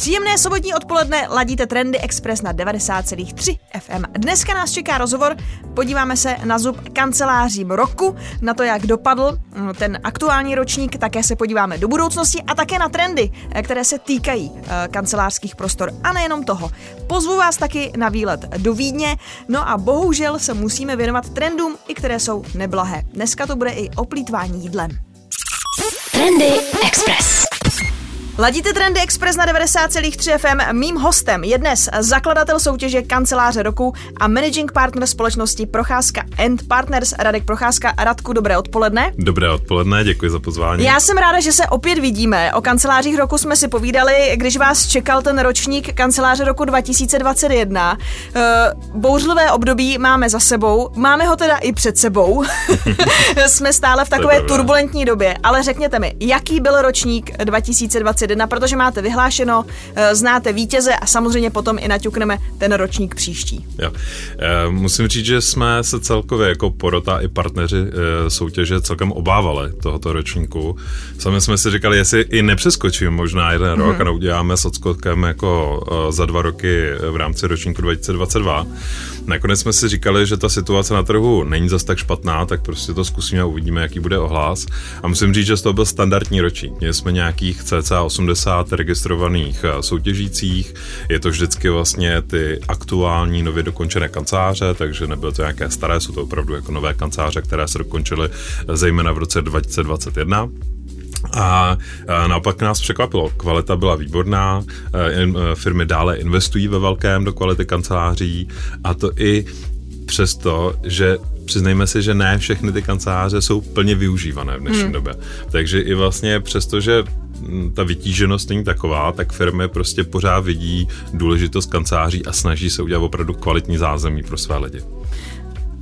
Příjemné sobotní odpoledne ladíte Trendy Express na 90,3 FM. Dneska nás čeká rozhovor, podíváme se na zub kancelářím roku, na to, jak dopadl mm, ten aktuální ročník, také se podíváme do budoucnosti a také na trendy, eh, které se týkají eh, kancelářských prostor. A nejenom toho. Pozvu vás taky na výlet do Vídně, no a bohužel se musíme věnovat trendům, i které jsou neblahé. Dneska to bude i o plítvání jídlem. Trendy Express. Ladíte Trendy Express na 90,3 FM. Mým hostem je dnes zakladatel soutěže Kanceláře roku a managing partner společnosti Procházka and Partners Radek Procházka. Radku, dobré odpoledne. Dobré odpoledne, děkuji za pozvání. Já jsem ráda, že se opět vidíme. O kancelářích roku jsme si povídali, když vás čekal ten ročník kanceláře roku 2021. Eh, Bouřlivé období máme za sebou, máme ho teda i před sebou. jsme stále v takové turbulentní době, ale řekněte mi, jaký byl ročník 2021? 2021, protože máte vyhlášeno, eh, znáte vítěze a samozřejmě potom i naťukneme ten ročník příští. Jo. E, musím říct, že jsme se celkově jako porota i partneři e, soutěže celkem obávali tohoto ročníku. Sami jsme si říkali, jestli i nepřeskočím možná jeden mm-hmm. rok a neuděláme s odskokem jako za dva roky v rámci ročníku 2022. Nakonec jsme si říkali, že ta situace na trhu není zas tak špatná, tak prostě to zkusíme a uvidíme, jaký bude ohlas. A musím říct, že toho byl standardní ročník. Měli jsme nějakých cca 80 registrovaných eh, soutěžících. Je to vždycky vlastně ty aktuální nově dokončené kanceláře, takže nebylo to nějaké staré, jsou to opravdu jako nové kanceláře, které se dokončily eh, zejména v roce 2021. A naopak nás překvapilo. Kvalita byla výborná, eh, firmy dále investují ve velkém do kvality kanceláří a to i přesto, že přiznejme si, že ne všechny ty kanceláře jsou plně využívané v dnešní hmm. době. Takže i vlastně přesto, že ta vytíženost není taková, tak firmy prostě pořád vidí důležitost kanceláří a snaží se udělat opravdu kvalitní zázemí pro své lidi.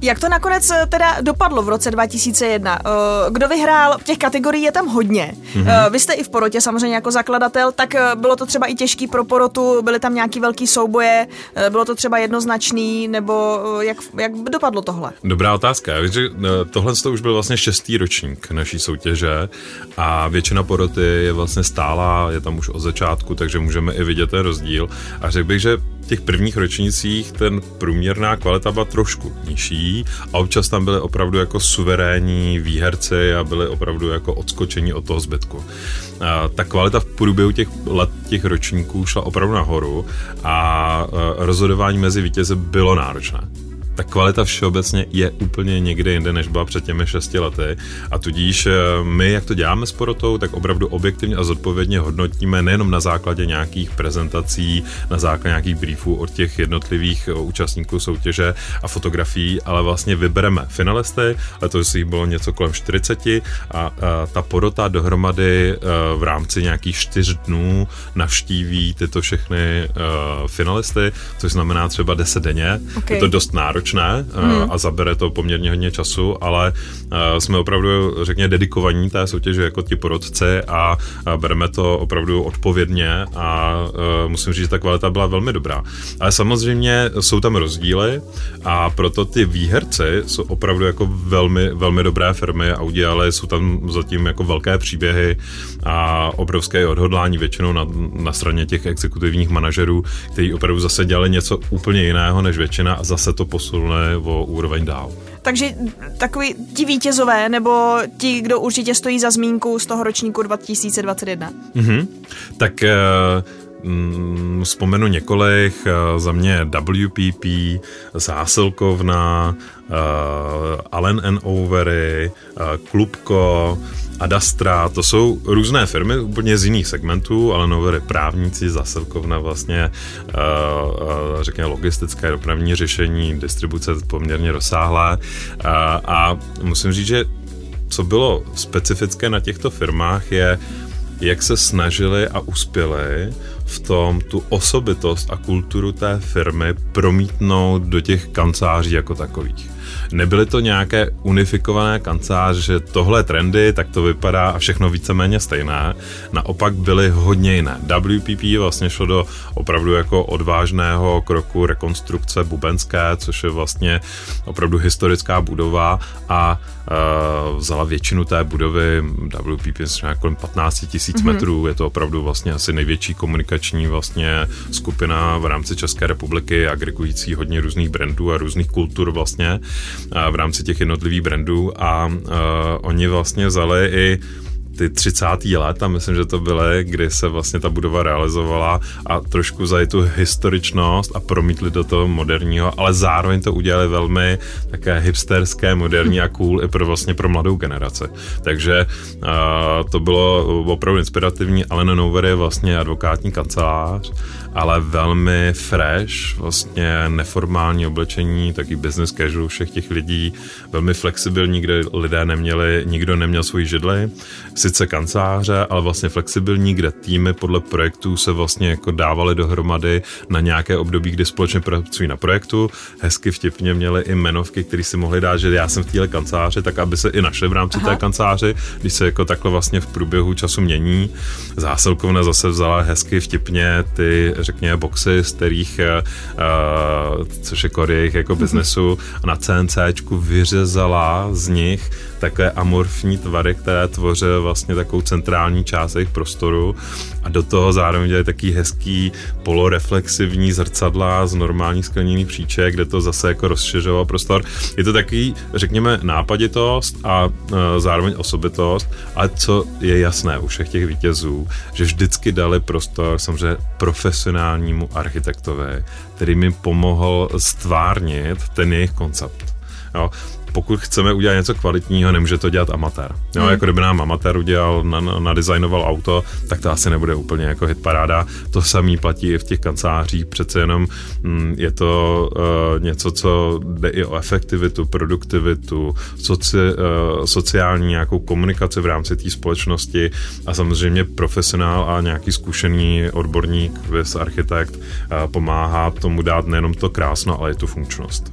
Jak to nakonec eh, teda dopadlo v roce 2001? Eh, kdo vyhrál? Těch kategorií je tam hodně. Mm-hmm. Vy jste i v porotě samozřejmě jako zakladatel, tak bylo to třeba i těžký pro porotu, byly tam nějaký velký souboje, bylo to třeba jednoznačný, nebo jak, jak dopadlo tohle? Dobrá otázka. Já že tohle to už byl vlastně šestý ročník naší soutěže a většina poroty je vlastně stála, je tam už od začátku, takže můžeme i vidět ten rozdíl. A řekl bych, že těch prvních ročnících ten průměrná kvalita byla trošku nižší a občas tam byly opravdu jako suverénní výherci a byly opravdu jako odskočení od toho zbytku. A ta kvalita v průběhu těch let těch ročníků šla opravdu nahoru a rozhodování mezi vítězi bylo náročné ta kvalita všeobecně je úplně někde jinde, než byla před těmi šesti lety. A tudíž eh, my, jak to děláme s porotou, tak opravdu objektivně a zodpovědně hodnotíme nejenom na základě nějakých prezentací, na základě nějakých briefů od těch jednotlivých eh, účastníků soutěže a fotografií, ale vlastně vybereme finalisty, letos jich bylo něco kolem 40 a, a ta porota dohromady eh, v rámci nějakých čtyř dnů navštíví tyto všechny finalisty, což znamená třeba 10 denně. Okay. Je to dost náročné náročné hmm. a zabere to poměrně hodně času, ale eh, jsme opravdu, řekně, dedikovaní té soutěži jako ti porodci a bereme to opravdu odpovědně a eh, musím říct, že ta kvalita byla velmi dobrá. Ale samozřejmě jsou tam rozdíly a proto ty výherci jsou opravdu jako velmi, velmi dobré firmy a udělali, jsou tam zatím jako velké příběhy a obrovské odhodlání většinou na, na straně těch exekutivních manažerů, kteří opravdu zase dělali něco úplně jiného než většina a zase to posunuli posunuly o úroveň dál. Takže takový ti vítězové, nebo ti, kdo určitě stojí za zmínku z toho ročníku 2021? Mm-hmm. Tak uh, mm, vzpomenu několik, uh, za mě WPP, Zásilkovna, uh, Allen and Overy, uh, Klubko, Adastra, to jsou různé firmy úplně z jiných segmentů, ale nové právníci, zasilkovna vlastně, uh, uh, řekněme logistické dopravní řešení, distribuce poměrně rozsáhlé uh, a musím říct, že co bylo specifické na těchto firmách je, jak se snažili a uspěli v tom tu osobitost a kulturu té firmy promítnout do těch kanceláří jako takových. Nebyly to nějaké unifikované kanceláře, že tohle trendy, tak to vypadá a všechno víceméně stejné. Naopak byly hodně jiné. WPP vlastně šlo do opravdu jako odvážného kroku rekonstrukce Bubenské, což je vlastně opravdu historická budova a uh, vzala většinu té budovy WPP je kolem 15 tisíc mm-hmm. metrů, je to opravdu vlastně asi největší komunikační vlastně skupina v rámci České republiky, agregující hodně různých brandů a různých kultur vlastně v rámci těch jednotlivých brandů a oni vlastně vzali i ty 30. léta, myslím, že to byly, kdy se vlastně ta budova realizovala a trošku za tu historičnost a promítli do toho moderního, ale zároveň to udělali velmi také hipsterské, moderní a cool i pro vlastně pro mladou generaci. Takže uh, to bylo opravdu inspirativní. Alena Nouver je vlastně advokátní kancelář ale velmi fresh, vlastně neformální oblečení, taky business casual všech těch lidí, velmi flexibilní, kde lidé neměli, nikdo neměl svůj židli, sice kanceláře, ale vlastně flexibilní, kde týmy podle projektů se vlastně jako dávali dohromady na nějaké období, kdy společně pracují na projektu. Hezky vtipně měli i jmenovky, které si mohli dát, že já jsem v téhle kanceláři, tak aby se i našli v rámci Aha. té kanceláři, když se jako takhle vlastně v průběhu času mění. Zásilkovna zase vzala hezky vtipně ty řekněme, boxy, z kterých, uh, což je core jejich jako biznesu, a na CNCčku vyřezala z nich takové amorfní tvary, které tvořily vlastně takovou centrální část jejich prostoru a do toho zároveň dělají taký hezký poloreflexivní zrcadla z normální skleněný příček, kde to zase jako rozšiřovalo prostor. Je to takový, řekněme, nápaditost a uh, zároveň osobitost, ale co je jasné u všech těch vítězů, že vždycky dali prostor samozřejmě profesionálnímu architektovi, který mi pomohl stvárnit ten jejich koncept. Jo pokud chceme udělat něco kvalitního, nemůže to dělat amatér. Jo, hmm. jako kdyby nám amatér udělal, na, nadizajnoval auto, tak to asi nebude úplně jako hit paráda. To samý platí i v těch kancelářích, přece jenom mm, je to uh, něco, co jde i o efektivitu, produktivitu, soci, uh, sociální nějakou komunikaci v rámci té společnosti a samozřejmě profesionál a nějaký zkušený odborník, vys architekt, uh, pomáhá tomu dát nejenom to krásno, ale i tu funkčnost.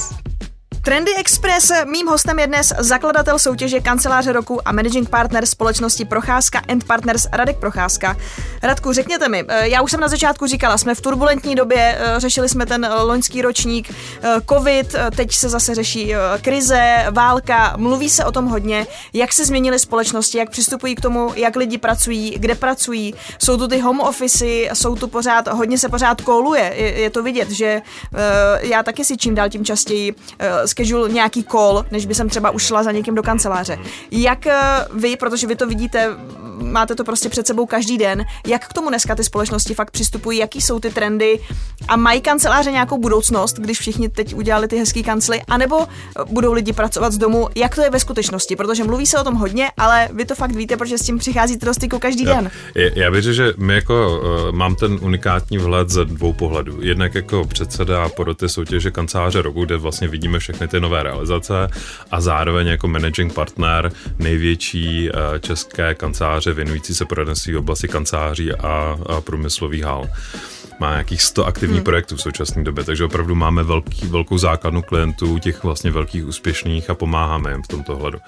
Trendy Express. Mým hostem je dnes zakladatel soutěže Kanceláře roku a managing partner společnosti Procházka and Partners Radek Procházka. Radku, řekněte mi, eh, já už jsem na začátku říkala, jsme v turbulentní době, eh, řešili jsme ten eh, loňský ročník, covid, teď se zase řeší krize, válka, mluví se o tom hodně, jak se změnily společnosti, jak přistupují k tomu, jak lidi pracují, kde pracují, jsou tu ty home office, jsou tu pořád, hodně se pořád koluje, je, je to vidět, že já taky si čím dál tím častěji schedule nějaký call, než by jsem třeba ušla za někým do kanceláře. Jak eh, vy, protože vy to vidíte, máte to prostě před sebou každý den, jak k tomu dneska ty společnosti fakt přistupují, jaký jsou ty trendy a mají kanceláře nějakou budoucnost, když všichni teď udělali ty hezký kancly, anebo budou lidi pracovat z domu, jak to je ve skutečnosti, protože mluví se o tom hodně, ale vy to fakt víte, protože s tím přicházíte do styku každý jo. den. Já věřím, že my jako uh, mám ten unikátní vhled ze dvou pohledů. Jednak jako předseda poroty soutěže kanceláře roku, kde vlastně vidíme všechny ty nové realizace a zároveň jako managing partner největší uh, české kanceláře věnující se poradenství v oblasti kanceláří a, a průmyslových hal má nějakých 100 aktivních hmm. projektů v současné době, takže opravdu máme velký, velkou základnu klientů, těch vlastně velkých úspěšných a pomáháme jim v tomto hledu.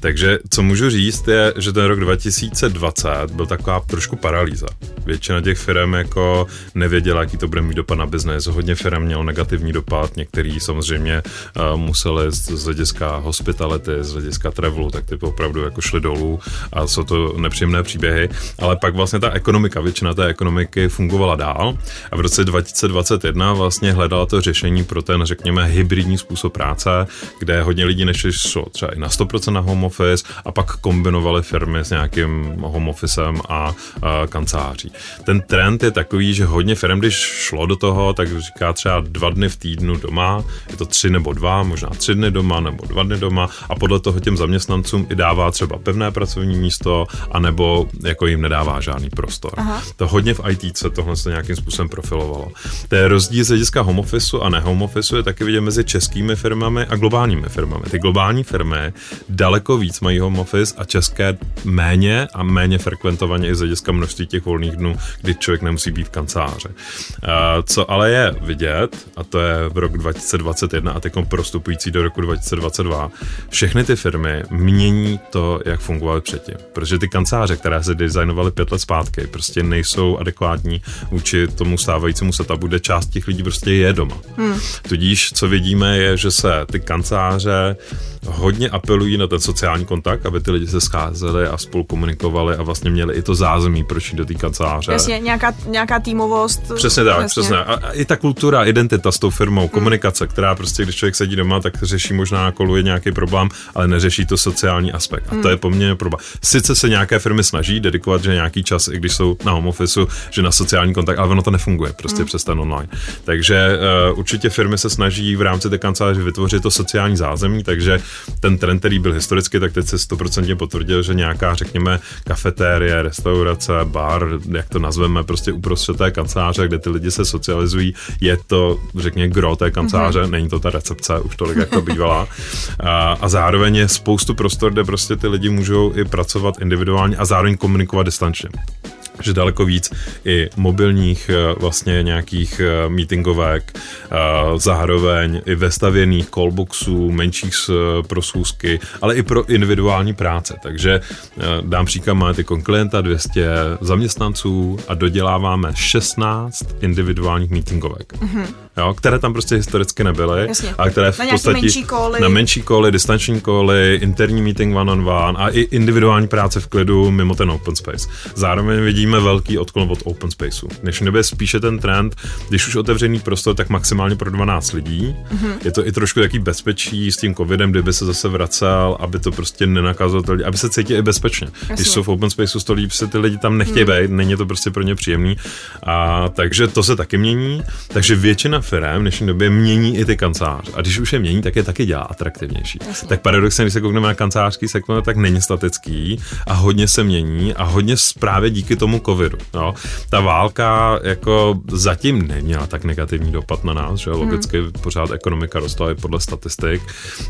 Takže co můžu říct je, že ten rok 2020 byl taková trošku paralýza. Většina těch firm jako nevěděla, jaký to bude mít dopad na biznes. Hodně firm mělo negativní dopad, některý samozřejmě uh, museli z, z hlediska hospitality, z hlediska travelu, tak ty opravdu jako šly dolů a jsou to nepříjemné příběhy, ale pak vlastně ta ekonomika, většina té ekonomiky fungovala dál a v roce 2021 vlastně hledala to řešení pro ten, řekněme, hybridní způsob práce, kde hodně lidí než šlo třeba i na 100% na home office a pak kombinovali firmy s nějakým home officem a, a kanceláří. Ten trend je takový, že hodně firm, když šlo do toho, tak říká třeba dva dny v týdnu doma, je to tři nebo dva, možná tři dny doma nebo dva dny doma a podle toho těm zaměstnancům i dává třeba pevné pracovní místo, anebo jako jim nedává žádný prostor. Aha. To hodně v IT se tohle se nějakým způsobem profilovalo. Je rozdíl z hlediska home office a ne home office je taky vidět mezi českými firmami a globálními firmami. Ty globální firmy daleko víc mají home office a české méně a méně frekventovaně i z hlediska množství těch volných dnů, kdy člověk nemusí být v kanceláři. Co ale je vidět, a to je v rok 2021 a teď prostupující do roku 2022, všechny ty firmy mění to, jak fungovaly předtím. Protože ty kanceláře, které se designovaly pět let zpátky, prostě nejsou adekvátní vůči tomu stávajícímu setupu, kde část těch lidí prostě je doma. Hmm. Tudíž, co vidíme, je, že se ty kanceláře hodně apelují na ten sociální kontakt, aby ty lidi se scházeli a spolu komunikovali a vlastně měli i to zázemí, proč jít do té kanceláře. Jasně, nějaká, nějaká týmovost. Přesně tak, jasně. přesně. A, a i ta kultura, identita s tou firmou, hmm. komunikace, která prostě, když člověk sedí doma, tak řeší možná koluje nějaký problém, ale neřeší to sociální aspekt. A hmm. to je poměrně problém. Sice se nějaké firmy snaží dedikovat, že nějaký čas, i když jsou na home office, že na sociální kontakt, ale ono to nefunguje prostě hmm. přes ten online. Takže uh, určitě firmy se snaží v rámci té kanceláře vytvořit to sociální zázemí, takže ten trend, který byl historicky, tak teď se stoprocentně potvrdil, že nějaká, řekněme, kafetérie, restaurace, bar, jak to nazveme, prostě uprostřed té kanceláře, kde ty lidi se socializují, je to, řekněme, gro té kanceláře, mm-hmm. není to ta recepce už tolik, jak to bývala. A, a zároveň je spoustu prostor, kde prostě ty lidi můžou i pracovat individuálně a zároveň komunikovat distančně že daleko víc i mobilních eh, vlastně nějakých eh, meetingovek, eh, zároveň i vestavěných callboxů, menších pro schůzky, ale i pro individuální práce. Takže dám příklad, máme ty klienta 200 zaměstnanců a doděláváme 16 individuálních meetingovek. Mm-hmm jo, které tam prostě historicky nebyly. Jasně. A které v na podstatě menší koly. na menší koly, distanční koly, interní meeting one on one a i individuální práce v klidu mimo ten open space. Zároveň vidíme velký odklon od open spaceu. Než nebe spíše ten trend, když už otevřený prostor, tak maximálně pro 12 lidí. Mm-hmm. Je to i trošku taký bezpečí s tím covidem, kdyby se zase vracel, aby to prostě nenakázalo lidi, aby se cítili i bezpečně. Jasně. Když jsou v open spaceu 100 lidí, se ty lidi tam nechtějí mm. být, není to prostě pro ně příjemný. A takže to se taky mění. Takže většina firm v dnešní době mění i ty kanceláře. A když už je mění, tak je taky dělá atraktivnější. Jasně. Tak paradoxně, když se koukneme na kancelářský sektor, tak není statický a hodně se mění a hodně právě díky tomu covidu. Jo. Ta válka jako zatím neměla tak negativní dopad na nás, že logicky hmm. pořád ekonomika rostla i podle statistik.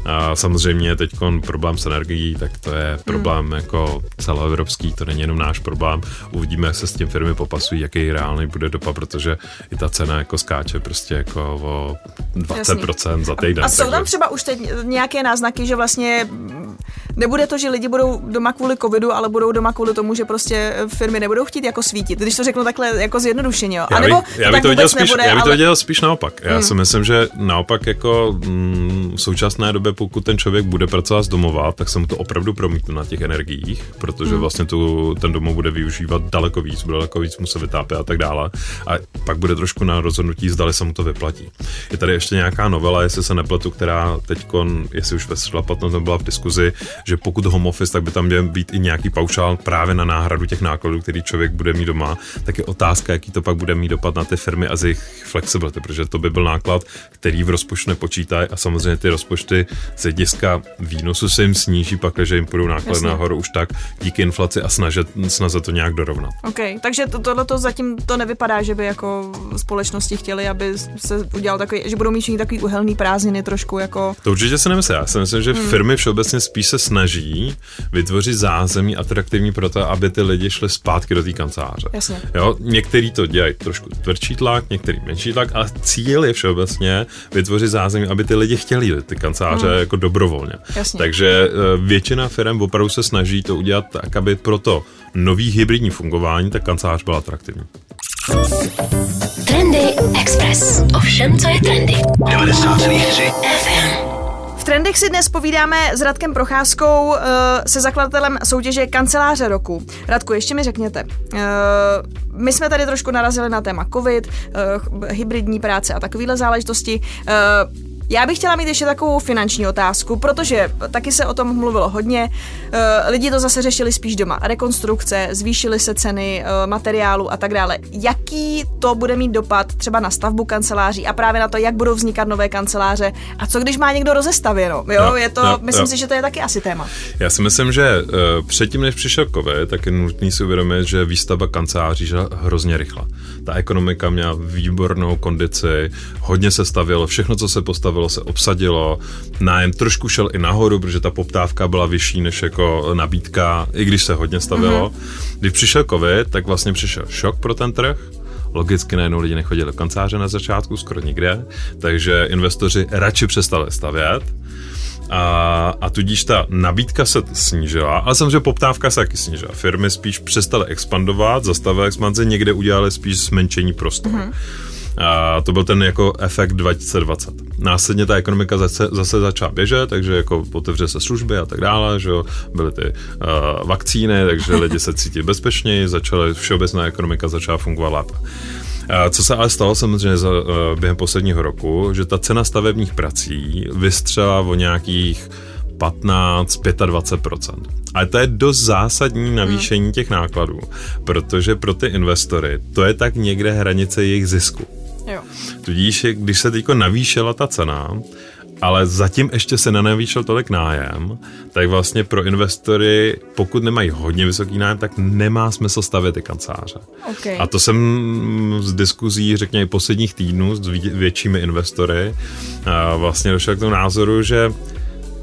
A samozřejmě teď problém s energií, tak to je problém hmm. jako celoevropský, to není jenom náš problém. Uvidíme, jak se s tím firmy popasují, jaký reálný bude dopad, protože i ta cena jako skáče prostě jako o 20% Jasný. za týden. A jsou tam třeba už teď nějaké náznaky, že vlastně nebude to, že lidi budou doma kvůli covidu, ale budou doma kvůli tomu, že prostě firmy nebudou chtít jako svítit, když to řeknu takhle jako zjednodušeně. Jo. Já, bych, já, bych to viděl spíš, nebude, já bych to ale... viděl spíš naopak. Já hmm. si myslím, že naopak jako mm, v současné době, pokud ten člověk bude pracovat z domova, tak se mu to opravdu promítne na těch energiích, protože hmm. vlastně tu, ten domov bude využívat daleko víc, bude daleko víc muset vytápět a tak dále. A pak bude trošku na rozhodnutí, zdali se mu to vyplatí. Je tady ještě nějaká novela, jestli se nepletu, která teď, jestli už ve platnost byla v diskuzi, že pokud home office, tak by tam měl být i nějaký paušál právě na náhradu těch nákladů, který člověk bude mít doma. Tak je otázka, jaký to pak bude mít dopad na ty firmy a z jejich flexibility, protože to by byl náklad, který v rozpočtu nepočítají a samozřejmě ty rozpočty z hlediska výnosu se jim sníží, pak, že jim půjdou náklady Jasně. nahoru už tak díky inflaci a snažit, snaze to nějak dorovnat. OK, takže to, tohle to zatím to nevypadá, že by jako společnosti chtěli, aby se udělal takový, že budou mít takový uhelný prázdniny trošku jako... To určitě se nemyslím. Já si myslím, že hmm. firmy všeobecně spíš se snaží vytvořit zázemí atraktivní pro to, aby ty lidi šli zpátky do té kanceláře. Jasně. Jo, některý to dělají trošku tvrdší tlak, některý menší tlak, ale cíl je všeobecně vytvořit zázemí, aby ty lidi chtěli ty kanceláře hmm. jako dobrovolně. Jasně. Takže eh, většina firm opravdu se snaží to udělat tak, aby pro to nový hybridní fungování ta kancelář byla atraktivní. Trendy Express. Ovšem, co je trendy. 90,3 FM. V trendech si dnes povídáme s Radkem Procházkou, uh, se zakladatelem soutěže Kanceláře roku. Radku, ještě mi řekněte, uh, my jsme tady trošku narazili na téma COVID, uh, hybridní práce a takovéhle záležitosti. Já bych chtěla mít ještě takovou finanční otázku, protože taky se o tom mluvilo hodně. Eh, lidi to zase řešili spíš doma. Rekonstrukce, zvýšily se ceny eh, materiálu a tak dále. Jaký to bude mít dopad třeba na stavbu kanceláří a právě na to, jak budou vznikat nové kanceláře a co když má někdo rozestavěno? Jo, jo je to, jo, myslím jo. si, že to je taky asi téma. Já si myslím, že uh, předtím, než přišel COVID, tak je nutný si uvědomit, že výstavba kanceláří je hrozně rychlá. Ta ekonomika měla výbornou kondici, hodně se stavělo, všechno, co se postavilo, se obsadilo, nájem trošku šel i nahoru, protože ta poptávka byla vyšší než jako nabídka, i když se hodně stavilo. Mm-hmm. Když přišel covid, tak vlastně přišel šok pro ten trh, Logicky najednou lidi nechodili do kanceláře na začátku, skoro nikde, takže investoři radši přestali stavět a, a tudíž ta nabídka se snížila, ale samozřejmě poptávka se taky snížila. Firmy spíš přestaly expandovat, zastavily expanzi, někde udělali spíš zmenšení prostoru. Mm-hmm. A to byl ten jako efekt 2020. Následně ta ekonomika zase, zase začala běžet, takže jako otevře se služby a tak dále, že jo, byly ty uh, vakcíny, takže lidi se cítí bezpečněji, začaly, všeobecná ekonomika začala fungovat lépe. Co se ale stalo samozřejmě za, eh, během posledního roku, že ta cena stavebních prací vystřela o nějakých 15-25%. Ale to je dost zásadní navýšení těch nákladů, protože pro ty investory to je tak někde hranice jejich zisku. Jo. Tudíž, když se teď navýšila ta cena, ale zatím ještě se nenavýšil tolik nájem, tak vlastně pro investory, pokud nemají hodně vysoký nájem, tak nemá smysl stavět ty kanceláře. Okay. A to jsem z diskuzí, řekněme, posledních týdnů s většími investory vlastně došel k tomu názoru, že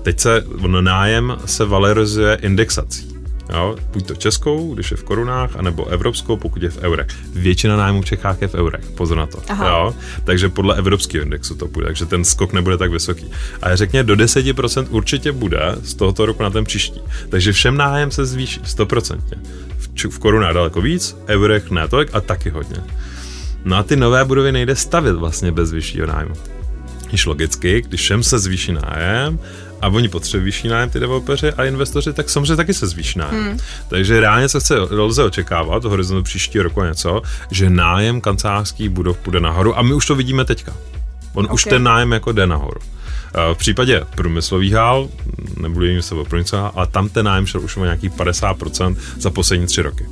teď se nájem se valorizuje indexací. Jo? Buď to českou, když je v korunách, anebo evropskou, pokud je v eurech. Většina nájmů v Čechách je v eurech, pozor na to. Jo? Takže podle evropského indexu to bude, takže ten skok nebude tak vysoký. A řekně do 10% určitě bude z tohoto roku na ten příští. Takže všem nájem se zvýší 100%. V, v korunách daleko víc, eurech ne tolik a taky hodně. No a ty nové budovy nejde stavit vlastně bez vyššího nájmu. Již logicky, když všem se zvýší nájem a oni potřebují vyšší nájem, ty developeři a investoři, tak samozřejmě taky se zvýší nájem. Hmm. Takže reálně se chce, lze očekávat v horizontu příštího roku něco, že nájem kancelářských budov půjde nahoru a my už to vidíme teďka. On okay. už ten nájem jako jde nahoru. V případě průmyslových hál, nebudu jim se o ale tam ten nájem šel už o nějakých 50% za poslední tři roky.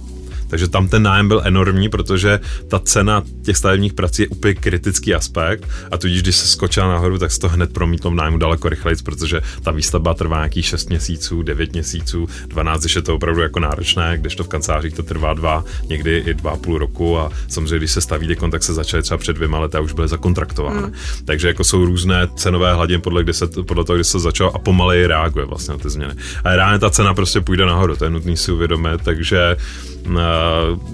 Takže tam ten nájem byl enormní, protože ta cena těch stavebních prací je úplně kritický aspekt a tudíž, když se skočila nahoru, tak se to hned promítlo v nájmu daleko rychleji, protože ta výstavba trvá nějakých 6 měsíců, 9 měsíců, 12, když je to opravdu jako náročné, když to v kancelářích to trvá dva, někdy i dva a půl roku a samozřejmě, když se staví dekon, tak se začaly třeba před dvěma lety a už byly zakontraktovány. Mm. Takže jako jsou různé cenové hladiny podle, kde se, podle toho, kdy se začalo a pomaleji reaguje vlastně na ty změny. A reálně ta cena prostě půjde nahoru, to je nutný si uvědomit, takže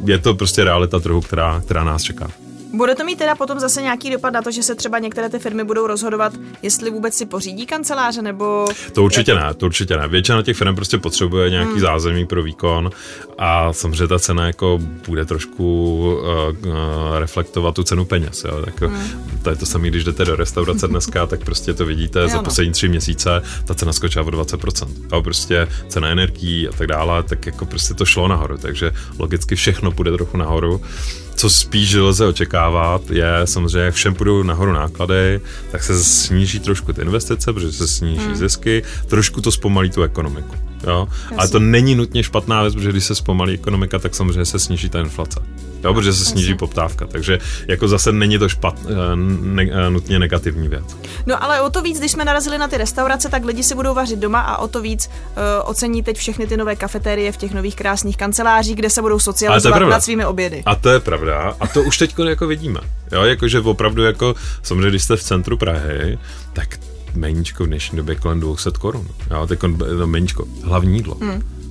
je to prostě realita trhu, která, která nás čeká. Bude to mít teda potom zase nějaký dopad na to, že se třeba některé ty firmy budou rozhodovat, jestli vůbec si pořídí kanceláře nebo. To určitě ne, to určitě ne. Většina těch firm prostě potřebuje nějaký hmm. zázemí pro výkon a samozřejmě ta cena jako bude trošku uh, uh, reflektovat tu cenu peněz. Jo. Tak hmm. to je to samé, když jdete do restaurace dneska, tak prostě to vidíte jo, za no. poslední tři měsíce, ta cena skočila o 20%. Jo, prostě cena energií a tak dále, tak jako prostě to šlo nahoru, takže logicky všechno půjde trochu nahoru co spíš lze očekávat, je samozřejmě, jak všem půjdou nahoru náklady, tak se sníží trošku ty investice, protože se sníží hmm. zisky, trošku to zpomalí tu ekonomiku. Jo? Ale to není nutně špatná věc, protože když se zpomalí ekonomika, tak samozřejmě se sníží ta inflace. Jo, protože se sníží poptávka, takže jako zase není to špat, eh, ne, eh, nutně negativní věc. No ale o to víc, když jsme narazili na ty restaurace, tak lidi si budou vařit doma a o to víc uh, ocení teď všechny ty nové kafeterie v těch nových krásných kancelářích, kde se budou socializovat nad svými obědy. A to je pravda. A to už teď jako vidíme. Jo, jakože opravdu jako, samozřejmě, když jste v centru Prahy, tak meníčko v dnešní době kolem 200 korun. Jo, teď no, meníčko, hlavní jídlo. Hmm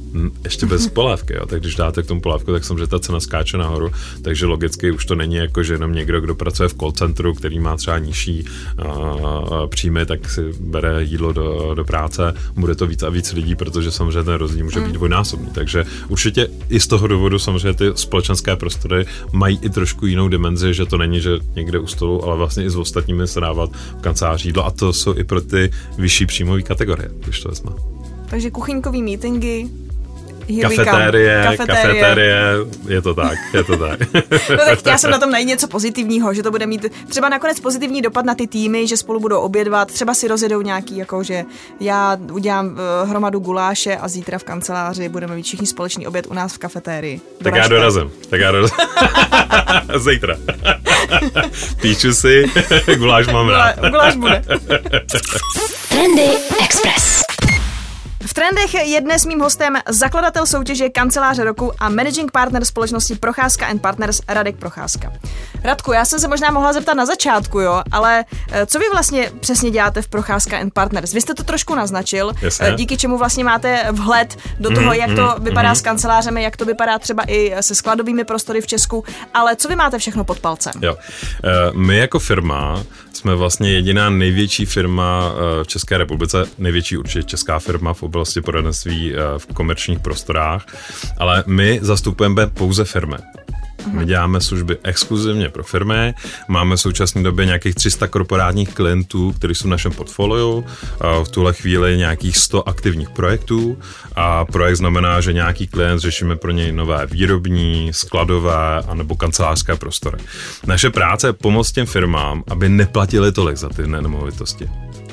ještě bez polévky, jo. tak když dáte k tomu polévku, tak samozřejmě ta cena skáče nahoru, takže logicky už to není jako, že jenom někdo, kdo pracuje v call centru, který má třeba nižší uh, příjmy, tak si bere jídlo do, do práce, bude to víc a víc lidí, protože samozřejmě ten rozdíl může být mm. dvojnásobný, takže určitě i z toho důvodu samozřejmě ty společenské prostory mají i trošku jinou dimenzi, že to není, že někde u stolu, ale vlastně i s ostatními se dávat v kanceláři jídlo a to jsou i pro ty vyšší příjmové kategorie, když to vezme. Takže kuchyňkový meetingy, kafetérie, kafetérie, kafetérie, je to tak, je to tak. no tak já jsem na tom najít něco pozitivního, že to bude mít třeba nakonec pozitivní dopad na ty týmy, že spolu budou obědvat, třeba si rozjedou nějaký, jako že já udělám uh, hromadu guláše a zítra v kanceláři budeme mít všichni společný oběd u nás v kafetérii. Tak Doražte. já dorazím, tak já dorazím. Zítra. Píču si, guláš mám rád. Guláš bude. Trendy Express. V trendech je dnes mým hostem zakladatel soutěže Kanceláře roku a managing partner společnosti Procházka and Partners Radek Procházka. Radku, já jsem se možná mohla zeptat na začátku, jo, ale eh, co vy vlastně přesně děláte v Procházka and Partners? Vy jste to trošku naznačil, Jasně. eh, díky čemu vlastně máte vhled do toho, Mhm, jak to mhm, vypadá mhm. s kancelářemi, jak to vypadá třeba i se skladovými prostory v Česku, ale co vy máte všechno pod palcem? Jo. Eh, My jako firma jsme vlastně jediná největší firma eh, v České republice, největší určitě česká firma v oblasti poradenství eh, v komerčních prostorách, ale my zastupujeme pouze firmy. My děláme služby exkluzivně pro firmy, máme v současné době nějakých 300 korporátních klientů, kteří jsou v našem portfoliu, v tuhle chvíli nějakých 100 aktivních projektů a projekt znamená, že nějaký klient řešíme pro něj nové výrobní, skladové anebo kancelářské prostory. Naše práce je pomoct těm firmám, aby neplatili tolik za ty nemovitosti.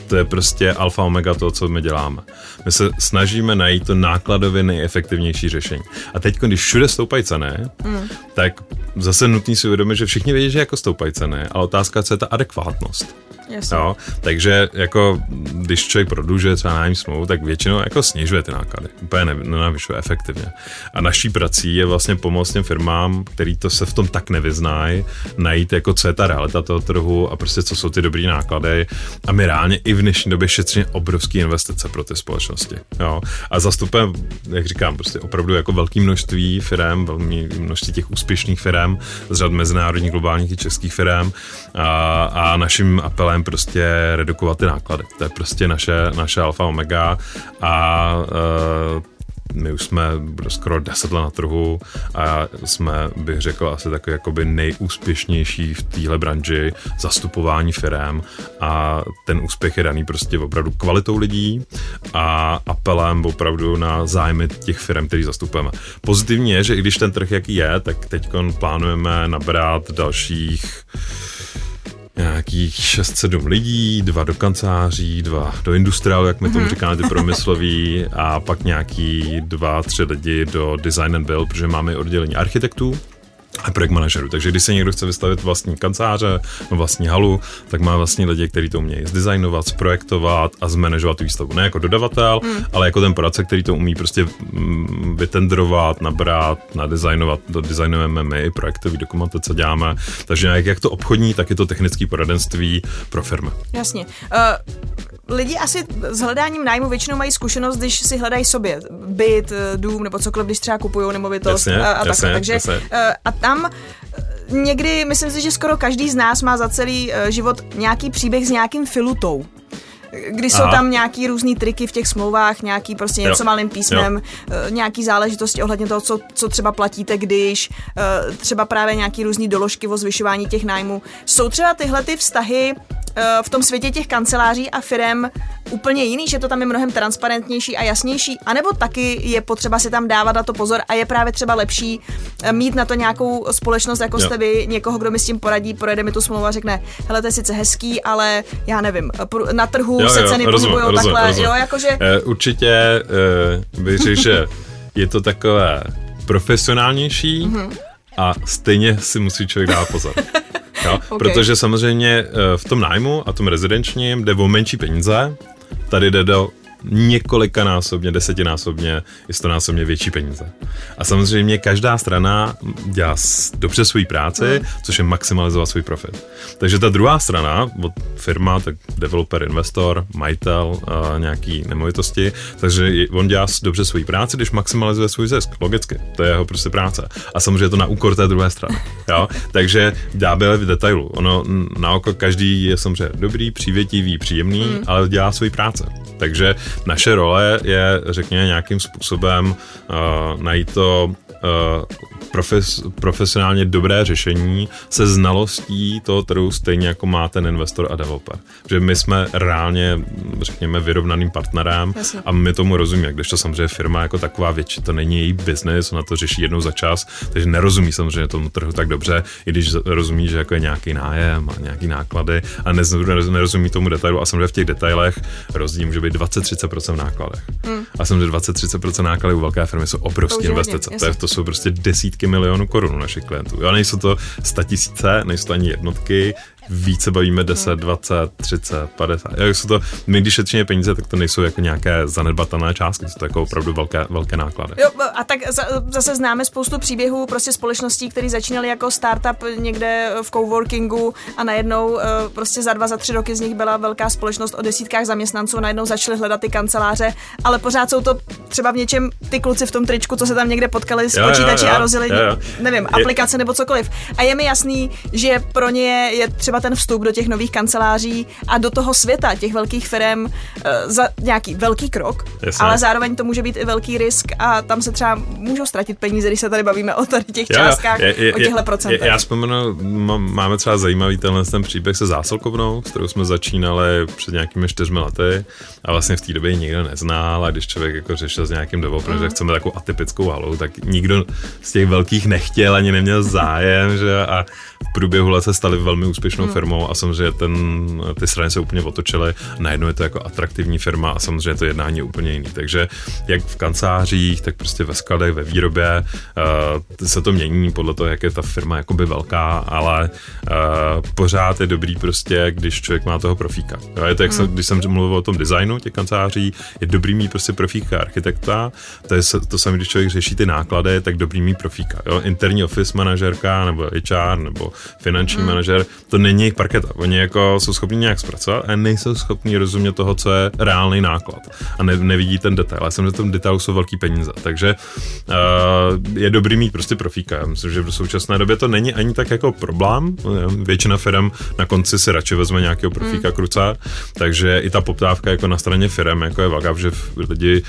To je prostě alfa omega toho, co my děláme. My se snažíme najít to nákladově nejefektivnější řešení. A teď, když všude stoupají ceny, mm. tak zase nutný si uvědomit, že všichni vědí, že jako stoupají ceny, ale otázka, co je ta adekvátnost. Jasně. Jo, takže jako když člověk prodlužuje třeba nájím smlouvu, tak většinou jako snižuje ty náklady. Úplně ne- nenavyšuje efektivně. A naší prací je vlastně pomoct těm firmám, který to se v tom tak nevyznají, najít jako co je ta realita toho trhu a prostě co jsou ty dobrý náklady. A my reálně i v dnešní době šetříme obrovské investice pro ty společnosti. Jo. A zastupujeme, jak říkám, prostě opravdu jako velké množství firm, velké množství těch úspěšných firm z řad mezinárodních, globálních i českých firm. A, a naším apelem prostě redukovat ty náklady. To je prostě naše, naše alfa omega a uh, my už jsme skoro 10 let na trhu a jsme, bych řekl, asi takový jakoby nejúspěšnější v téhle branži zastupování firem a ten úspěch je daný prostě opravdu kvalitou lidí a apelem opravdu na zájmy těch firm, který zastupujeme. Pozitivní je, že i když ten trh jaký je, tak teď plánujeme nabrat dalších nějakých 6-7 lidí, dva do kanceláří, dva do industriálu, jak my tomu říkáme, ty promysloví, a pak nějaký dva, tři lidi do design and build, protože máme oddělení architektů, a projekt manažerů. Takže když se někdo chce vystavit vlastní kanceláře, vlastní halu, tak má vlastní lidi, kteří to umějí zdesignovat, zprojektovat a zmanežovat tu výstavu. Ne jako dodavatel, mm. ale jako ten poradce, který to umí prostě mm, vytendrovat, nabrat, nadizajnovat. To designujeme my, i projektový dokumentace děláme. Takže jak, jak to obchodní, tak je to technické poradenství pro firmy. Jasně. Uh, lidi asi s hledáním nájmu většinou mají zkušenost, když si hledají sobě byt, eh, dům nebo cokoliv, když třeba kupují nemovitost Jasně, a, a jasně, takhle. Takže jasně. uh, a tam eh, někdy, myslím si, že skoro každý z nás má za celý uh, život nějaký příběh s nějakým filutou. Kdy jsou Aha. tam nějaký různý triky v těch smlouvách, nějaký prostě něco Jo. malým písmem, eh, nějaký záležitosti ohledně toho, co, co třeba platíte, když, eh, třeba právě nějaký různý doložky o zvyšování těch nájmů. Jsou třeba tyhle ty vztahy eh, v tom světě těch kanceláří a firem úplně jiný, že to tam je mnohem transparentnější a jasnější, anebo taky je potřeba si tam dávat na to pozor a je právě třeba lepší eh, mít na to nějakou společnost, jako Jo. jste vy, někoho, kdo mi s tím poradí, projede mi tu smlouvu a řekne, hele, to je sice hezký, ale já nevím, pr- na trhu Jo, se jo, ceny pohybují takhle, rozumím. jo, jakože... Eh, Určitě uh, bych řekl, že je to takové profesionálnější Mhm. a stejně si musí člověk dát pozor. Jo? Ok. Protože samozřejmě eh, v tom nájmu a tom rezidenčním jde o menší peníze, tady jde do několikanásobně, desetinásobně, i stonásobně větší peníze. A samozřejmě každá strana dělá dobře svou práci, což je maximalizovat svůj profit. Takže ta druhá strana, od firma, tak developer, investor, majitel uh, nějaký nemovitosti, takže on dělá dobře svou práci, když maximalizuje svůj zisk, logicky. To je jeho prostě práce. A samozřejmě je to na úkor té druhé strany. Jo? Takže ďábel je v detailu. Ono na oko každý je samozřejmě dobrý, přívětivý, příjemný, mm. ale dělá svoji práce. Takže naše role je, řekněme, nějakým způsobem uh, najít to profes, profesionálně dobré řešení se znalostí toho trhu stejně jako má ten investor a developer. Že my jsme reálně, řekněme, vyrovnaným partnerem Jasně. a my tomu rozumíme, když to samozřejmě firma jako taková větší, to není její biznis, ona to řeší jednou za čas, takže nerozumí samozřejmě tomu trhu tak dobře, i když rozumí, že jako je nějaký nájem a nějaký náklady a nerozumí tomu detailu a samozřejmě v těch detailech rozdíl může být 20-30% v nákladech. Hmm. A samozřejmě 20-30% nákladů u velké firmy jsou obrovské hodně, investice. To, je, to jsou prostě desítky milionů korun našich klientů. Jo, nejsou to sta tisíce, nejsou to ani jednotky, více bavíme 10, 20, 30, 50. Jak jsou to, my když šetříme peníze, tak to nejsou jako nějaké zanedbatelné částky, jsou to jako opravdu velké, velké náklady. Jo, a tak zase známe spoustu příběhů prostě společností, které začínaly jako startup někde v coworkingu a najednou eh, prostě za dva, za tři roky z nich byla velká společnost o desítkách zaměstnanců, a najednou začaly hledat ty kanceláře, ale pořád jsou to třeba v něčem ty kluci v tom tričku, co se tam někde potkali s jo, počítači jo, jo, a rozjeli, nevím, aplikace nebo cokoliv. A je mi jasný, že pro ně je třeba ten vstup do těch nových kanceláří a do toho světa těch velkých firm uh, za nějaký velký krok, Jasně. ale zároveň to může být i velký risk a tam se třeba můžou ztratit peníze, když se tady bavíme o tady těch jo, částkách, je, je, o těchto procentech. Já vzpomenu, máme třeba zajímavý tenhle ten příběh se zásilkovnou, s kterou jsme začínali před nějakými čtyřmi lety a vlastně v té době ji nikdo neznal a když člověk jako řešil s nějakým developerem, mm. že chceme takovou atypickou halu, tak nikdo z těch velkých nechtěl ani neměl zájem, že a v průběhu let se stali velmi úspěšnou mm. firmou a samozřejmě ten, ty strany se úplně otočily. Najednou je to jako atraktivní firma a samozřejmě to jednání je úplně jiný. Takže jak v kancelářích, tak prostě ve skladech, ve výrobě uh, se to mění podle toho, jak je ta firma jakoby velká, ale uh, pořád je dobrý prostě, když člověk má toho profíka. Jo, je to, jak jsem, když jsem mluvil o tom designu těch kanceláří, je dobrý mít prostě profíka architekta, to je to samé, když člověk řeší ty náklady, tak dobrý mít profíka. Jo? Interní office manažerka nebo HR nebo finanční mm. manažer, to není jejich parketa. Oni jako jsou schopni nějak zpracovat a nejsou schopni rozumět toho, co je reálný náklad. A ne, nevidí ten detail. Já jsem, že tom detailu jsou velký peníze. Takže uh, je dobrý mít prostě profíka. Já myslím, že v současné době to není ani tak jako problém. Většina firm na konci si radši vezme nějakého profíka mm. kruca, takže i ta poptávka jako na straně firm jako je velká, že lidi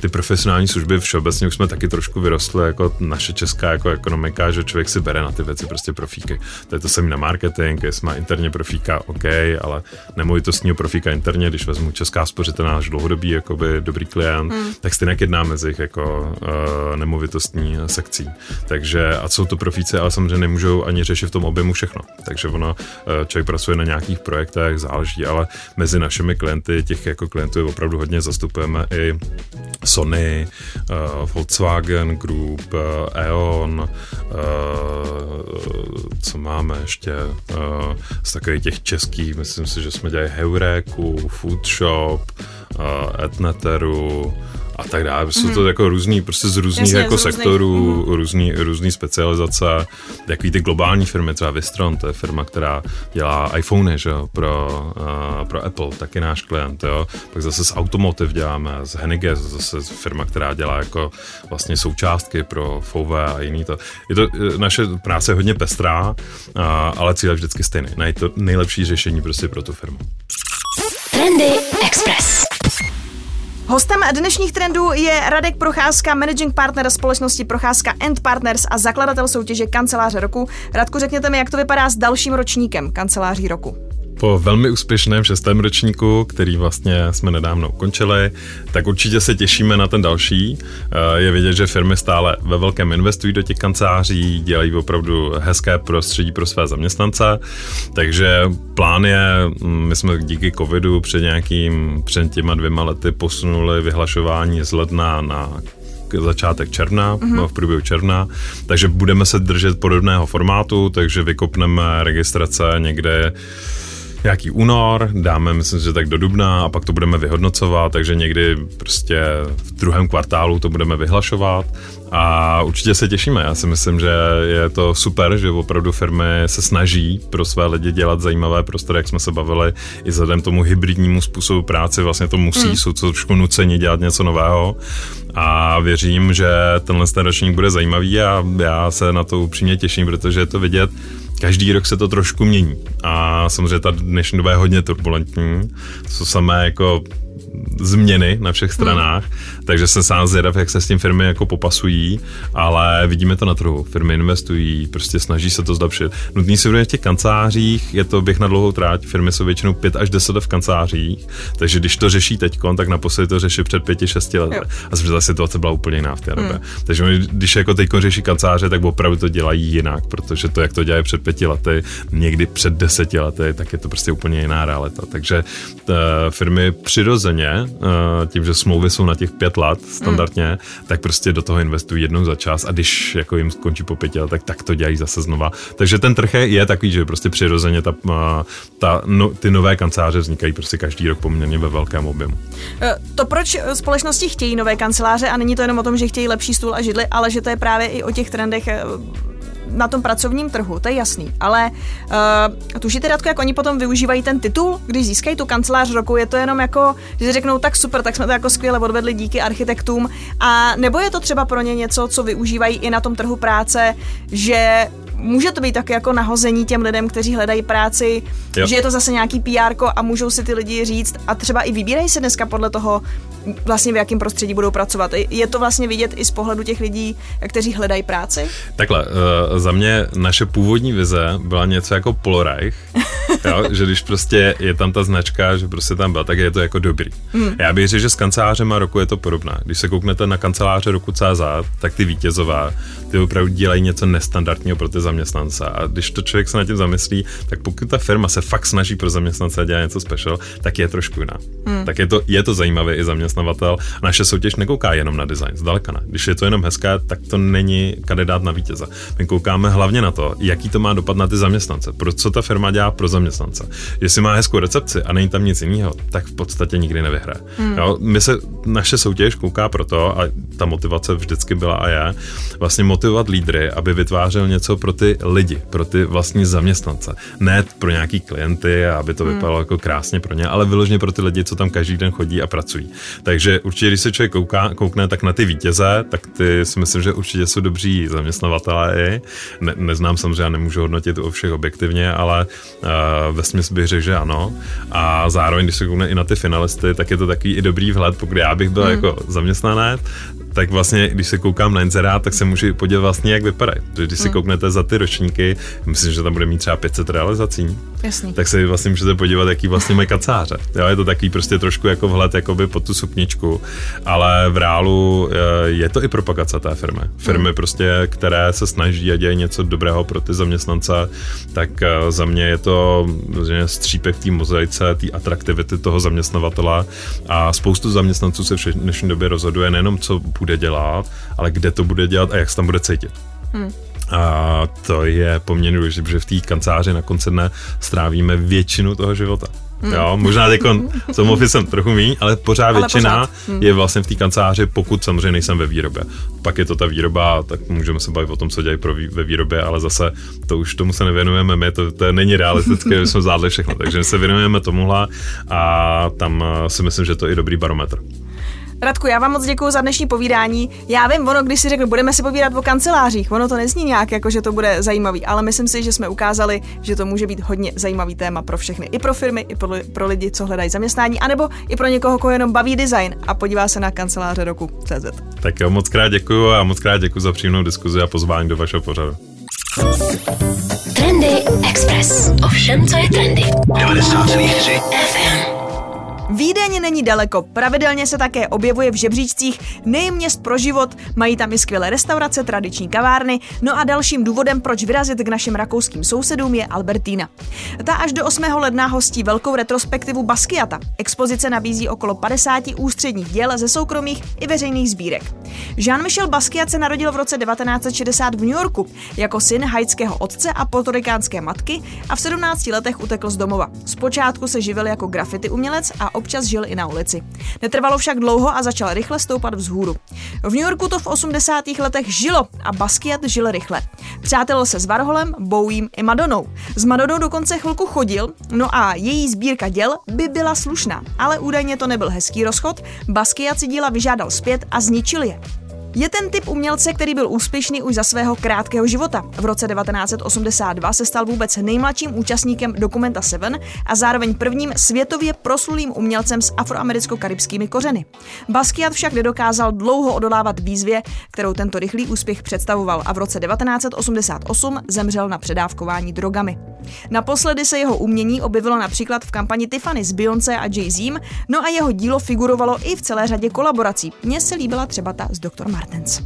ty profesionální služby všeobecně už jsme taky trošku vyrostli jako naše česká jako ekonomika, že člověk si bere na ty věci prostě profíky. To je to samý na marketing, jestli má interně profíka, OK, ale nemovitostního profíka interně, když vezmu česká spořitelná náš dlouhodobý jakoby dobrý klient, hmm. tak stejně jedná mezi jich jako uh, nemovitostní sekcí. Takže a jsou to profíci, ale samozřejmě nemůžou ani řešit v tom objemu všechno. Takže ono, uh, člověk pracuje na nějakých projektech, záleží, ale mezi našimi klienty, těch jako klientů je opravdu hodně zastupujeme i Sony, uh, Volkswagen Group, uh, E.ON, uh, co máme ještě uh, z takových těch českých, myslím si, že jsme dělali Heuréku, Foodshop, uh, Etneteru, a tak dále. Jsou to mm-hmm. jako různý, prostě z různých Jasně, jako z sektorů, různých. různý, různý specializace. Takový ty globální firmy, třeba Vistron, to je firma, která dělá iPhony, že jo, pro, uh, pro Apple, taky náš klient, jo. Pak zase z Automotive děláme, z Henige, zase firma, která dělá jako vlastně součástky pro VW a jiný to. Je to, e, naše práce je hodně pestrá, uh, ale cíl je vždycky stejný. Najít to nejlepší řešení prostě pro tu firmu. Trendy Express. Hostem dnešních trendů je Radek Procházka, managing partner společnosti Procházka and Partners a zakladatel soutěže Kanceláře roku. Radku, řekněte mi, jak to vypadá s dalším ročníkem Kanceláří roku po velmi úspěšném šestém ročníku, který vlastně jsme nedávno ukončili, tak určitě se těšíme na ten další. Eh, je vidět, že firmy stále ve velkém investují do těch kanceláří, dělají opravdu hezké prostředí pro své zaměstnance, takže plán je, mm, my jsme díky covidu před nějakým, před těma dvěma lety posunuli vyhlašování z ledna na začátek června, mm-hmm. v průběhu června, takže budeme se držet podobného formátu, takže vykopneme registrace někde nějaký únor, dáme, myslím, že tak do dubna a pak to budeme vyhodnocovat, takže někdy prostě v druhém kvartálu to budeme vyhlašovat a určitě se těšíme. Já si myslím, že je to super, že opravdu firmy se snaží pro své lidi dělat zajímavé prostory, jak jsme se bavili, i vzhledem tomu hybridnímu způsobu práce, vlastně to musí, mm. jsou trošku nuceni dělat něco nového a věřím, že tenhle ten ročník bude zajímavý a já se na to upřímně těším, protože je to vidět, každý rok se to trošku mění a samozřejmě ta dnešní doba je hodně turbulentní, to samé jako změny na všech stranách, hmm. Takže jsem sám zvědav, jak se s tím firmy jako popasují, ale vidíme to na trhu. Firmy investují, prostě snaží se to zlepšit. Nutný si v těch kancelářích, je to běh na dlouhou tráť, firmy jsou většinou 5 až 10 v kancelářích, takže když to řeší teď, tak naposledy to řeší před 5-6 lety. Jo. A že ta situace byla úplně jiná v té době. Hmm. Takže když jako teď řeší kanceláře, tak opravdu to dělají jinak, protože to, jak to dělají před pěti lety, někdy před deseti lety, tak je to prostě úplně jiná realita. Takže firmy přirozeně eh, tím, že smlouvy jsou na těch pět let standardně, mm. tak prostě do toho investují jednou za čas a když jako jim skončí po pěti letech, tak to dělají zase znova. Takže ten trh je takový, že prostě přirozeně ta, eh, ta, no, ty nové kanceláře vznikají prostě každý rok poměrně ve velkém objemu. Eh, to, proč společnosti chtějí nové kanceláře a není to jenom o tom, že chtějí lepší stůl a židli, ale že to je právě i o těch trendech na tom pracovním trhu, to je jasný. Ale uh, tušíte, Radko, jak oni potom využívají ten titul, když získají tu kancelář roku, je to jenom jako, že řeknou, tak super, tak jsme to jako skvěle odvedli díky architektům. A nebo je to třeba pro ně něco, co využívají i na tom trhu práce, že může to být taky jako nahození těm lidem, kteří hledají práci, jo. že je to zase nějaký PR a můžou si ty lidi říct a třeba i vybírají se dneska podle toho, vlastně v jakém prostředí budou pracovat. Je to vlastně vidět i z pohledu těch lidí, kteří hledají práci? Takhle, uh, za mě naše původní vize byla něco jako Polreich, jo, že když prostě je tam ta značka, že prostě tam byla, tak je to jako dobrý. Hmm. Já bych řekl, že s kancelářema roku je to podobné. Když se kouknete na kanceláře roku CZ, tak ty vítězové, ty opravdu dělají něco nestandardního pro ty zaměstnance. A když to člověk se na tím zamyslí, tak pokud ta firma se fakt snaží pro zaměstnance a dělá něco special, tak je trošku jiná. Hmm. Tak je to, je to zajímavé i zaměstnavatel. Naše soutěž nekouká jenom na design, zdaleka ne. Když je to jenom hezké, tak to není kandidát na vítěze. My koukáme hlavně na to, jaký to má dopad na ty zaměstnance. Pro co ta firma dělá pro zaměstnance. Jestli má hezkou recepci a není tam nic jiného, tak v podstatě nikdy nevyhraje. Hmm. Jo, my se, naše soutěž kouká pro to, a ta motivace vždycky byla a je, vlastně motivovat lídry, aby vytvářel něco pro ty lidi, pro ty vlastní zaměstnance. Ne pro nějaký klienty, aby to hmm. vypadalo hmm. jako krásně pro ně, ale vyloženě pro ty lidi, co tam každý den chodí a pracují. Takže určitě, když se člověk kouká, koukne tak na ty vítěze, tak ty si myslím, že určitě jsou dobří zaměstnavatelé i. Ne, neznám samozřejmě, nemůžu hodnotit o všech objektivně, ale uh, ve smyslu bych řekl, že ano. A zároveň, když se koukne i na ty finalisty, tak je to takový i dobrý vhled, pokud já bych byl hmm. jako zaměstnanec, tak vlastně, když se koukám na inzerát, tak se můžu podívat vlastně, jak vypadají. Když si hmm. kouknete za ty ročníky, myslím, že tam bude mít třeba 500 realizací, Jasný. tak se vlastně můžete podívat, jaký vlastně mají kacáře. Jo, je to takový prostě trošku jako vhled jakoby pod tu sukničku, ale v reálu eh, je to i propagace té firmy. Firmy hmm. prostě, které se snaží a dělají něco dobrého pro ty zaměstnance, tak eh, za mě je to střípek té mozaice, té atraktivity toho zaměstnavatele a spoustu zaměstnanců se v dnešní době rozhoduje nejenom, co bude dělat, ale kde to bude dělat a jak se tam bude cítit. Hmm. A to je poměrně důležité, protože v té kanceláři na konci dne strávíme většinu toho života. Hmm. Jo, možná teď s home officem trochu méně, ale pořád ale většina pořád. Hmm. je vlastně v té kanceláři, pokud samozřejmě nejsem ve výrobě. Pak je to ta výroba, tak můžeme se bavit o tom, co dělají pro vý, ve výrobě, ale zase to už tomu se nevěnujeme my, to, to není realistické, že jsme zvládli všechno. Takže se věnujeme tomuhle a tam si myslím, že to je i dobrý barometr. Radku, já vám moc děkuji za dnešní povídání. Já vím, ono, když si řeknu, budeme si povídat o kancelářích, ono to nezní nějak, jako že to bude zajímavý, ale myslím si, že jsme ukázali, že to může být hodně zajímavý téma pro všechny, i pro firmy, i pro, pro lidi, co hledají zaměstnání, anebo i pro někoho, koho jenom baví design a podívá se na kanceláře roku CZ. Tak jo, moc krát děkuji a moc krát děkuji za příjemnou diskuzi a pozvání do vašeho pořadu. Trendy Express. Ovšem, co je trendy. 90,3 FM. Vídeň není daleko, pravidelně se také objevuje v žebříčcích nejen měst pro život, mají tam i skvělé restaurace, tradiční kavárny, no a dalším důvodem, proč vyrazit k našim rakouským sousedům je Albertina. Ta až do 8. ledna hostí velkou retrospektivu Basquiata. Expozice nabízí okolo 50 ústředních děl ze soukromých i veřejných sbírek. Jean-Michel Basquiat se narodil v roce 1960 v New Yorku jako syn haitského otce a portorikánské matky a v 17 letech utekl z domova. Zpočátku se živil jako graffiti umělec a občas žil i na ulici. Netrvalo však dlouho a začal rychle stoupat vzhůru. V New Yorku to v 80. letech žilo a Basquiat žil rychle. Přátelil se s Varholem, Bowiem i Madonou. S Madonou dokonce chvilku chodil, no a její sbírka děl by byla slušná, ale údajně to nebyl hezký rozchod, Basquiat si díla vyžádal zpět a zničil je. Je ten typ umělce, který byl úspěšný už za svého krátkého života. V roce 1982 se stal vůbec nejmladším účastníkem Dokumenta Seven a zároveň prvním světově proslulým umělcem s afroamericko-karibskými kořeny. Basquiat však nedokázal dlouho odolávat výzvě, kterou tento rychlý úspěch představoval a v roce 1988 zemřel na předávkování drogami. Naposledy se jeho umění objevilo například v kampani Tiffany s Beyoncé a Jay-Z, no a jeho dílo figurovalo i v celé řadě kolaborací. Mně se líbila třeba ta s Dr. Martens.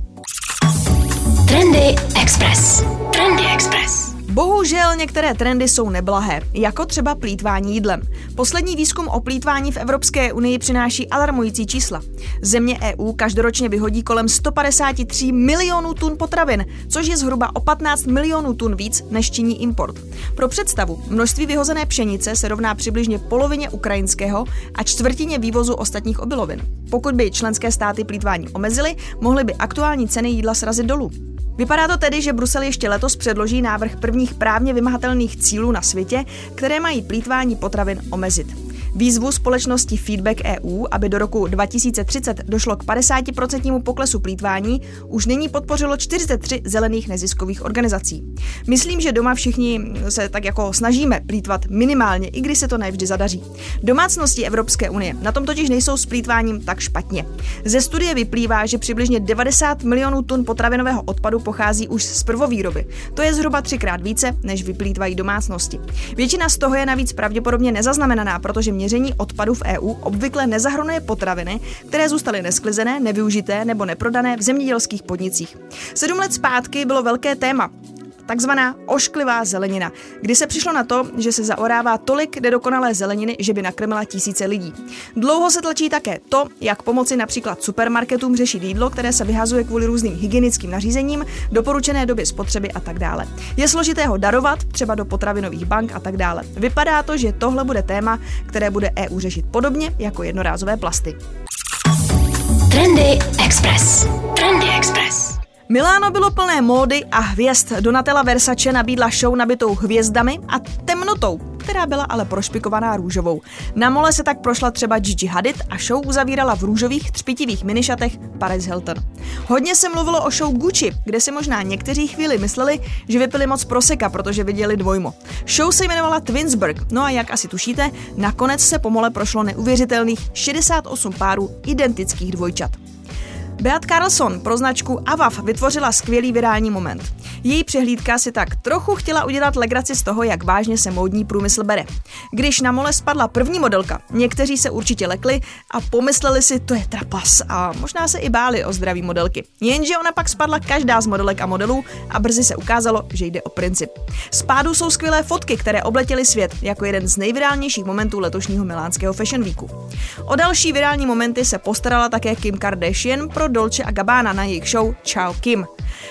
Trendy Express. Trendy Express. Bohužel některé trendy jsou neblahé, jako třeba plítvání jídlem. Poslední výzkum o plítvání v Evropské unii přináší alarmující čísla. Země EU každoročně vyhodí kolem 153 milionů tun potravin, což je zhruba o 15 milionů tun víc, než činí import. Pro představu, množství vyhozené pšenice se rovná přibližně polovině ukrajinského a čtvrtině vývozu ostatních obilovin. Pokud by členské státy plítvání omezily, mohly by aktuální ceny jídla srazit dolů. Vypadá to tedy, že Brusel ještě letos předloží návrh prvních právně vymahatelných cílů na světě, které mají plítvání potravin omezit. Výzvu společnosti Feedback EU, aby do roku 2030 došlo k 50% poklesu plítvání, už nyní podpořilo 43 zelených neziskových organizací. Myslím, že doma všichni se tak jako snažíme plítvat minimálně, i když se to nevždy zadaří. Domácnosti Evropské unie na tom totiž nejsou s plítváním tak špatně. Ze studie vyplývá, že přibližně 90 milionů tun potravinového odpadu pochází už z prvovýroby. To je zhruba třikrát více, než vyplýtvají domácnosti. Většina z toho je navíc pravděpodobně nezaznamenaná, protože mě měření odpadu v EU obvykle nezahrnuje potraviny, které zůstaly nesklizené, nevyužité nebo neprodané v zemědělských podnicích. Sedm let zpátky bylo velké téma takzvaná ošklivá zelenina, kdy se přišlo na to, že se zaorává tolik nedokonalé zeleniny, že by nakrmila tisíce lidí. Dlouho se tlačí také to, jak pomoci například supermarketům řešit jídlo, které se vyhazuje kvůli různým hygienickým nařízením, doporučené doby spotřeby a tak dále. Je složité ho darovat, třeba do potravinových bank a tak dále. Vypadá to, že tohle bude téma, které bude EU řešit podobně jako jednorázové plasty. Trendy Express. Trendy Express. Miláno bylo plné módy a hvězd. Donatella Versace nabídla show nabitou hvězdami a temnotou, která byla ale prošpikovaná růžovou. Na mole se tak prošla třeba Gigi Hadid a show uzavírala v růžových třpitivých minišatech Paris Hilton. Hodně se mluvilo o show Gucci, kde si možná někteří chvíli mysleli, že vypili moc proseka, protože viděli dvojmo. Show se jmenovala Twinsburg, no a jak asi tušíte, nakonec se po mole prošlo neuvěřitelných 68 párů identických dvojčat. Beat Carlson pro značku Avaf vytvořila skvělý virální moment. Její přehlídka si tak trochu chtěla udělat legraci z toho, jak vážně se módní průmysl bere. Když na mole spadla první modelka, někteří se určitě lekli a pomysleli si, to je trapas a možná se i báli o zdraví modelky. Jenže ona pak spadla každá z modelek a modelů a brzy se ukázalo, že jde o princip. Z pádu jsou skvělé fotky, které obletěly svět jako jeden z nejvirálnějších momentů letošního milánského Fashion Weeku. O další virální momenty se postarala také Kim Kardashian pro Dolce a Gabbana na jejich show Ciao Kim.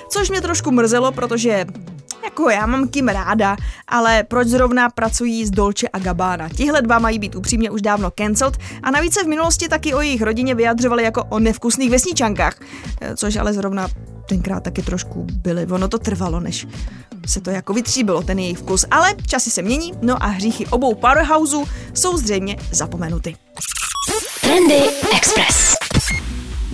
Což mě trošku mrzelo, protože jako já mám Kim ráda, ale proč zrovna pracují s Dolce a Gabbana? Tihle dva mají být upřímně už dávno cancelled a navíc se v minulosti taky o jejich rodině vyjadřovali jako o nevkusných vesničankách, eh, což ale zrovna tenkrát taky trošku byly. Ono to trvalo, než se to jako vytříbilo, ten jejich vkus. Ale časy se mění, no a hříchy obou powerhouseů jsou zřejmě zapomenuty. Trendy Express.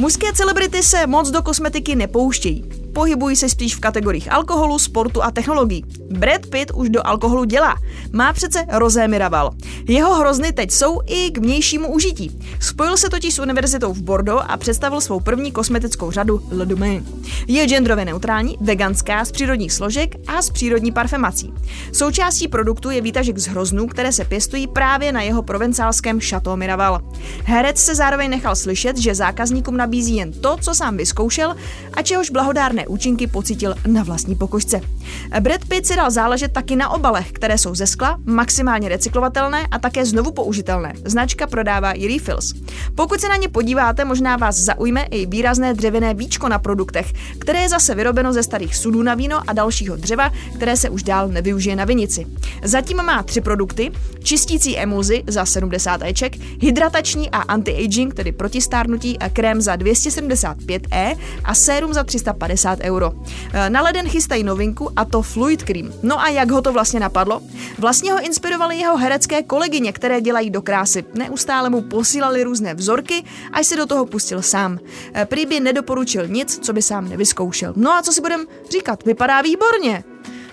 Mužské celebrity se moc do kosmetiky nepouštějí pohybují se spíš v kategoriích alkoholu, sportu a technologií. Brad Pitt už do alkoholu dělá. Má přece Rosé Miraval. Jeho hrozny teď jsou i k vnějšímu užití. Spojil se totiž s univerzitou v Bordeaux a představil svou první kosmetickou řadu Le Domaine. Je genderově neutrální, veganská, z přírodních složek a z přírodní parfemací. Součástí produktu je výtažek z hroznů, které se pěstují právě na jeho provencálském Chateau Miraval. Herec se zároveň nechal slyšet, že zákazníkům nabízí jen to, co sám vyzkoušel a čehož blahodárné kýžené účinky pocítil na vlastní pokožce. Brad Pitt si dal záležet taky na obalech, které jsou ze skla, maximálně recyklovatelné a také znovu použitelné. Značka prodává i refills. Pokud se na ně podíváte, možná vás zaujme i výrazné dřevěné víčko na produktech, které je zase vyrobeno ze starých sudů na víno a dalšího dřeva, které se už dál nevyužije na vinici. Zatím má tři produkty, čistící emulzi za 70 eček, hydratační a anti-aging, tedy protistárnutí a krém za 275e a sérum za 350 50 euro. Eh, na leden chystají novinku a to Fluid Cream. No a jak ho to vlastně napadlo? Vlastně ho inspirovaly jeho herecké kolegyně, které dělají do krásy. Neustále mu posílali různé vzorky, až se do toho pustil sám. Eh, prý by nedoporučil nic, co by sám nevyzkoušel. No a co si budem říkat, vypadá výborně.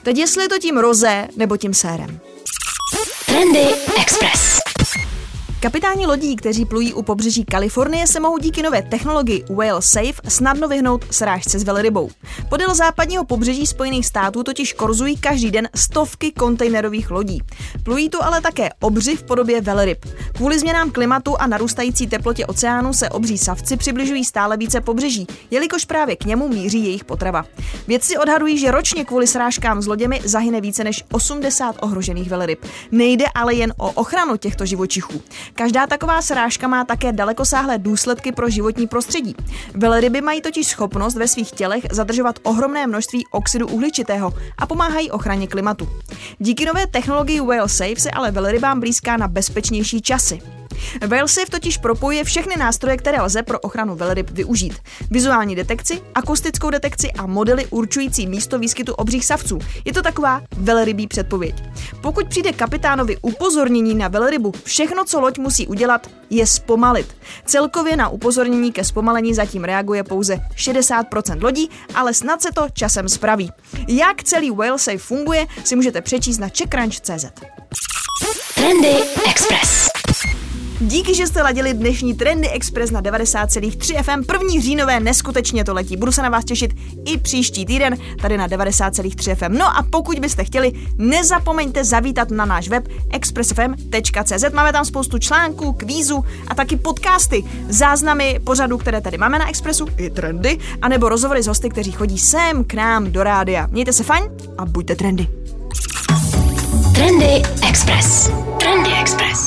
Teď jestli je to tím rozé nebo tím sérem. Trendy Express. Kapitáni lodí, kteří plují u pobřeží Kalifornie, se mohou díky nové technologii Whale Safe snadno vyhnout srážce s velrybou. Podél západního pobřeží Spojených států totiž korzují každý den stovky kontejnerových lodí. Plují tu ale také obři v podobě velryb. Kvůli změnám klimatu a narůstající teplotě oceánu se obří savci přibližují stále více pobřeží, jelikož právě k němu míří jejich potrava. Vědci odhadují, že ročně kvůli srážkám s loděmi zahyne více než 80 ohrožených velryb. Nejde ale jen o ochranu těchto živočichů. Každá taková srážka má také dalekosáhlé důsledky pro životní prostředí. Velryby mají totiž schopnost ve svých tělech zadržovat ohromné množství oxidu uhličitého a pomáhají ochraně klimatu. Díky nové technologii Whale Safe se ale velrybám blízká na bezpečnější časy. WhaleSafe totiž propojuje všechny nástroje, které lze pro ochranu velryb využít. Vizuální detekci, akustickou detekci a modely určující místo výskytu obřích savců. Je to taková velrybí předpověď. Pokud přijde kapitánovi upozornění na velrybu, všechno, co loď musí udělat, je zpomalit. Celkově na upozornění ke zpomalení zatím reaguje pouze 60% lodí, ale snad se to časem spraví. Jak celý WhaleSafe funguje, si můžete přečíst na checkranch.cz. Trendy Express. Díky, že jste ladili dnešní Trendy Express na 90,3 FM. První říjnové neskutečně to letí. Budu se na vás těšit i příští týden tady na 90,3 FM. No a pokud byste chtěli, nezapomeňte zavítat na náš web expressfm.cz. Máme tam spoustu článků, kvízů a taky podcasty, záznamy pořadů, které tady máme na Expressu, i trendy, anebo rozhovory s hosty, kteří chodí sem k nám do rádia. Mějte se fajn a buďte trendy. Trendy Express. Trendy Express.